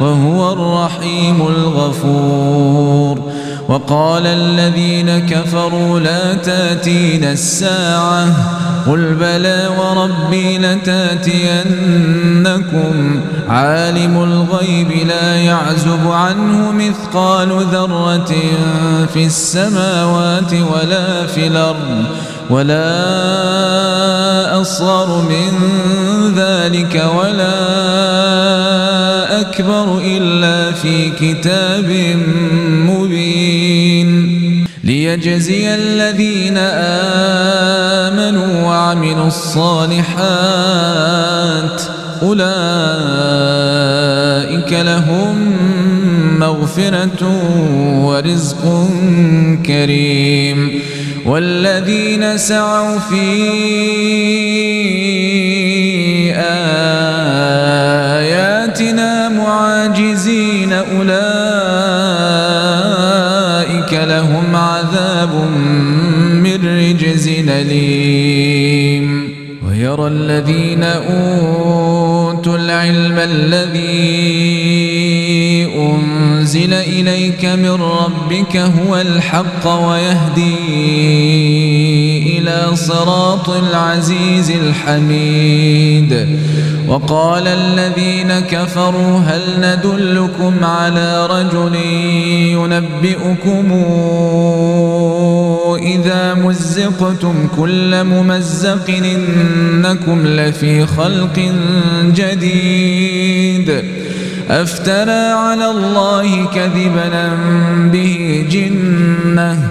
وهو الرحيم الغفور. وقال الذين كفروا لا تاتين الساعة قل بلى وربي لتأتينكم. عالم الغيب لا يعزب عنه مثقال ذرة في السماوات ولا في الأرض ولا أصغر من ذلك ولا أكبر إلا في كتاب مبين. ليجزي الذين آمنوا وعملوا الصالحات أولئك لهم مغفرة ورزق كريم. والذين سعوا في آياتنا معاجزين أولئك لهم عذاب من رجز أليم. ويرى الذين أوتوا العلم الذي أنزل إليك من ربك هو الحق ويهدي إلى صراط العزيز الحميد. وقال الذين كفروا هل ندلكم على رجل ينبئكم إذا مزقتم كل ممزق إنكم لفي خلق جديد أفترى على الله كذبا به جنة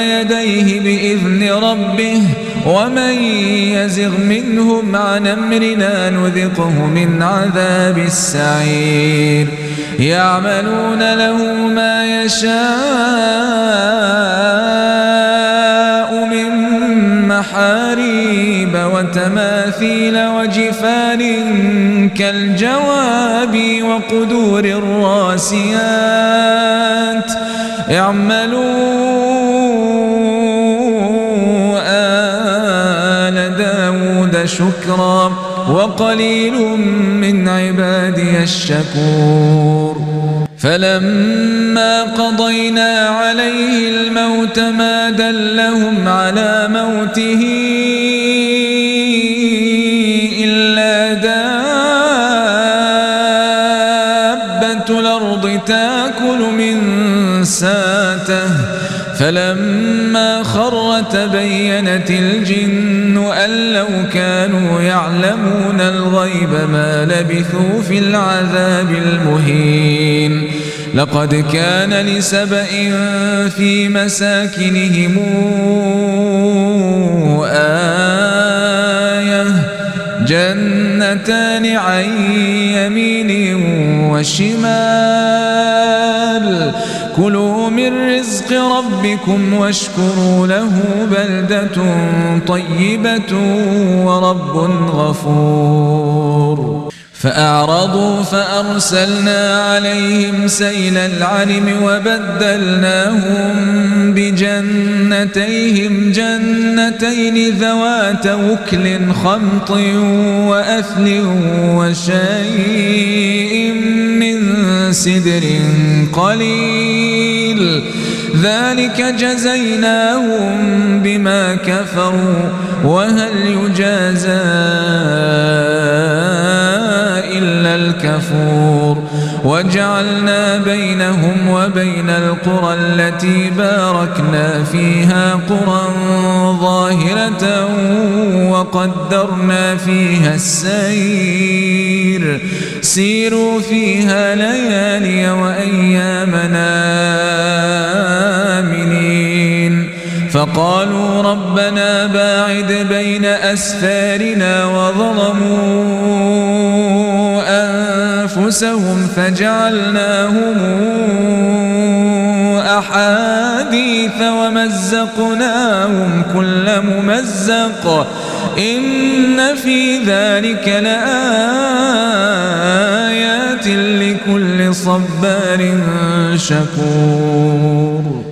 يديه بإذن ربه ومن يزغ منهم عن أمرنا نذقه من عذاب السعير. يعملون له ما يشاء من محاريب وتماثيل وجفان كالجواب وقدور الراسيات. اعملوا شكرا وقليل من عبادي الشكور. فلما قضينا عليه الموت ما دلهم على موته إلا دابة الأرض تأكل من ساته. فلما خر تبينت الجن أن لو كانوا يعلمون الغيب ما لبثوا في العذاب المهين. لقد كان لسبأ في مساكنهم آية جنتان عن يمين وشمال. كلوا من رزق ربكم واشكروا له بلدة طيبة ورب غفور. فأعرضوا فأرسلنا عليهم سيل العلم وبدلناهم بجنتيهم جنتين ذوات وكل خمط وأثل وشيء سدر قليل. ذلك جزيناهم بما كفروا. وهل يجازى إلا الكفور؟ وجعلنا بينهم وبين القرى التي باركنا فيها قرى ظاهرة وقدرنا فيها السير. سيروا فيها ليالي وأيامنا آمنين. فقالوا ربنا باعد بين أسفارنا وظلموا أنفسهم فجعلناهم أحاديث ومزقناهم كل ممزق. إن في ذلك لآيات لكل صبار شكور.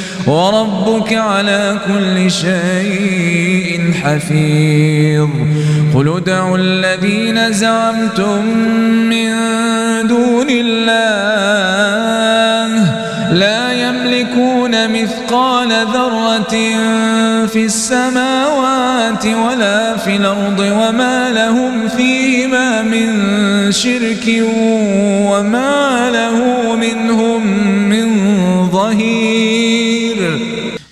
وربك على كل شيء حفيظ. قل ادعوا الذين زعمتم من دون الله لا يملكون مثقال ذرة في السماوات ولا في الأرض وما لهم فيهما من شرك وما له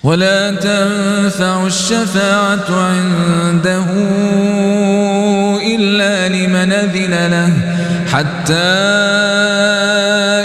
ولا تنفع الشفاعة عنده إلا لمن أذن له حتى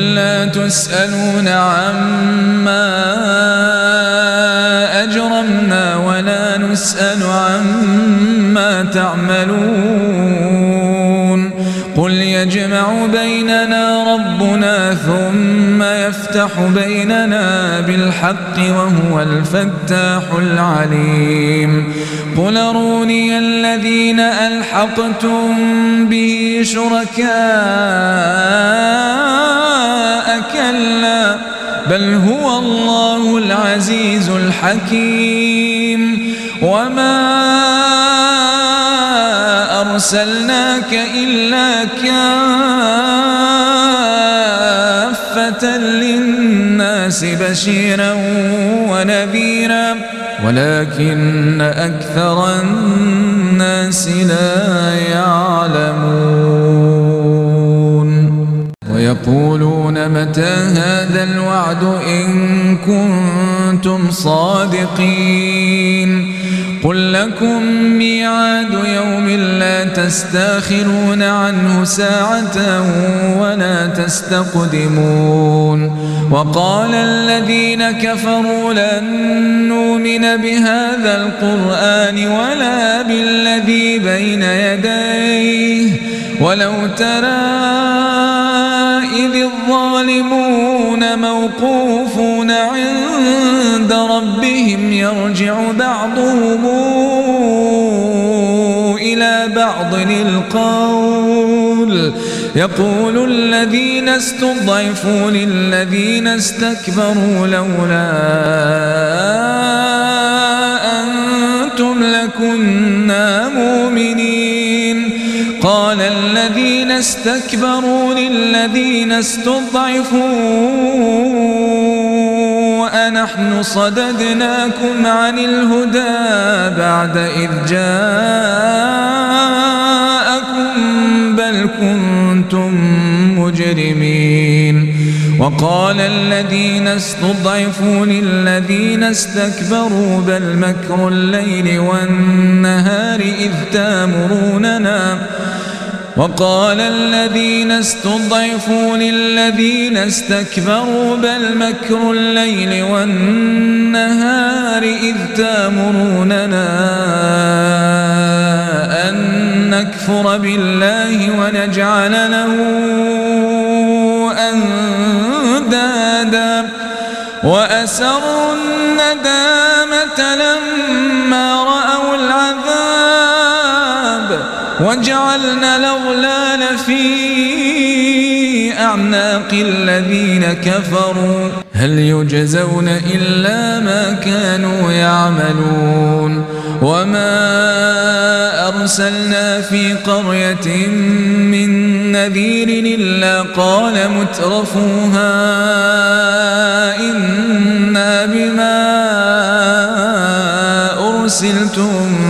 قل لا تسألون عما أجرمنا ولا نسأل عما تعملون قل يجمع ربنا ثم يفتح بيننا بالحق وهو الفتاح العليم. قل أروني الذين ألحقتم به شركاء كلا بل هو الله العزيز الحكيم. وما أرسلناك إلا كافة للناس بشيرا ونذيرا ولكن أكثر الناس لا يعلمون. ويقولون متى هذا الوعد إن كنتم صادقين؟ قل لكم ميعاد يوم لا تستأخرون عنه ساعة ولا تستقدمون وقال الذين كفروا لن نؤمن بهذا القرآن ولا بالذي بين يديه ولو ترى إذ الظالمون موقوفون عند ربهم يرجع بعضهم إلى بعض القول يقول الذين استضعفوا للذين استكبروا لولا أنتم لكنا مؤمنين. قال الذين استكبروا للذين استضعفوا أنحن صددناكم عن الهدى بعد إذ جاءكم بل كنتم مجرمين وقال الذين استضعفوا للذين استكبروا بل مكر الليل والنهار إذ تامروننا وقال الذين استضعفوا للذين استكبروا بل مكر الليل والنهار إذ تامروننا أن نكفر بالله ونجعل له أندادا وأسروا الندامة لما وجعلنا الأغلال في أعناق الذين كفروا. هل يجزون إلا ما كانوا يعملون؟ وما أرسلنا في قرية من نذير إلا قال مترفوها إنا بما أرسلتم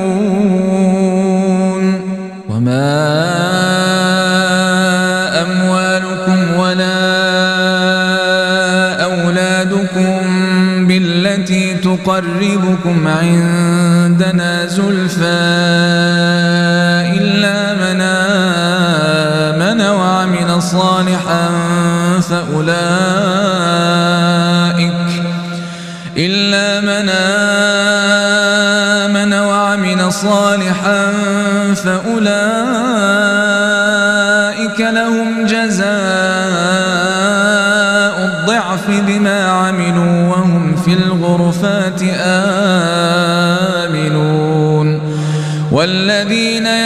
بالتي تقربكم عندنا زلفى إلا من آمن وعمل صالحا فأولئك إلا من آمن وعمل صالحا فأولئك لهم جزاء الضعف بما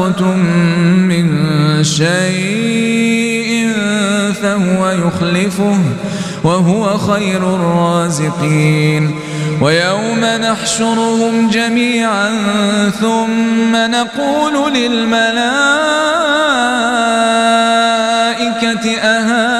أنفقتم من شيء فهو يخلفه وهو خير الرازقين ويوم نحشرهم جميعا ثم نقول للملائكة أهؤلاء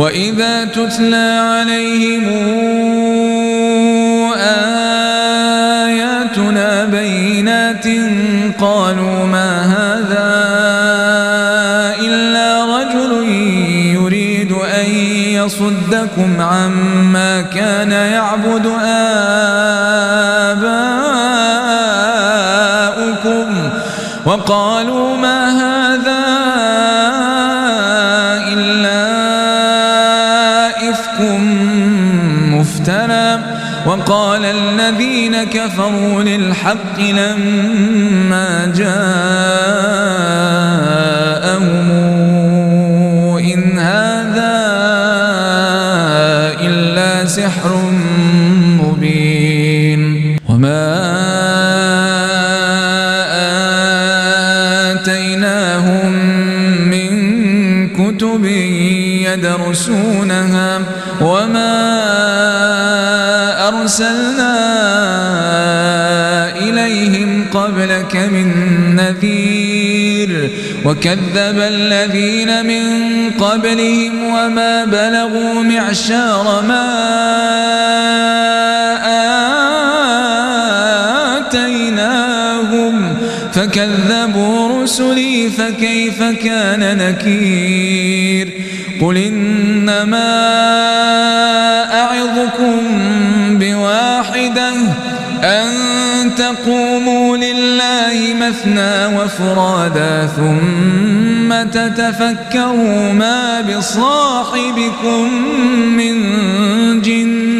وإذا تتلى عليهم آياتنا بينات قالوا ما هذا إلا رجل يريد أن يصدكم عما كان يعبد آباؤكم وقالوا ما هذا وقال الذين كفروا للحق لما جاءهم إن هذا إلا سحر مبين. وما آتيناهم من كتب يدرسونها وما أرسلنا إليهم قبلك من نذير وكذب الذين من قبلهم وما بلغوا معشار ما آتيناهم فكذبوا رسلي فكيف كان نكير قل إنما أعظكم بواحدة أن تقوموا لله مثنى وفرادا ثم تتفكروا ما بصاحبكم من جنة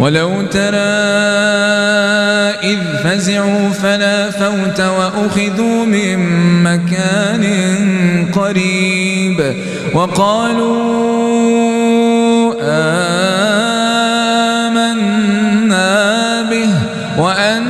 ولو ترى إذ فزعوا فلا فوت وأخذوا من مكان قريب وقالوا آمنا به لهم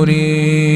مريد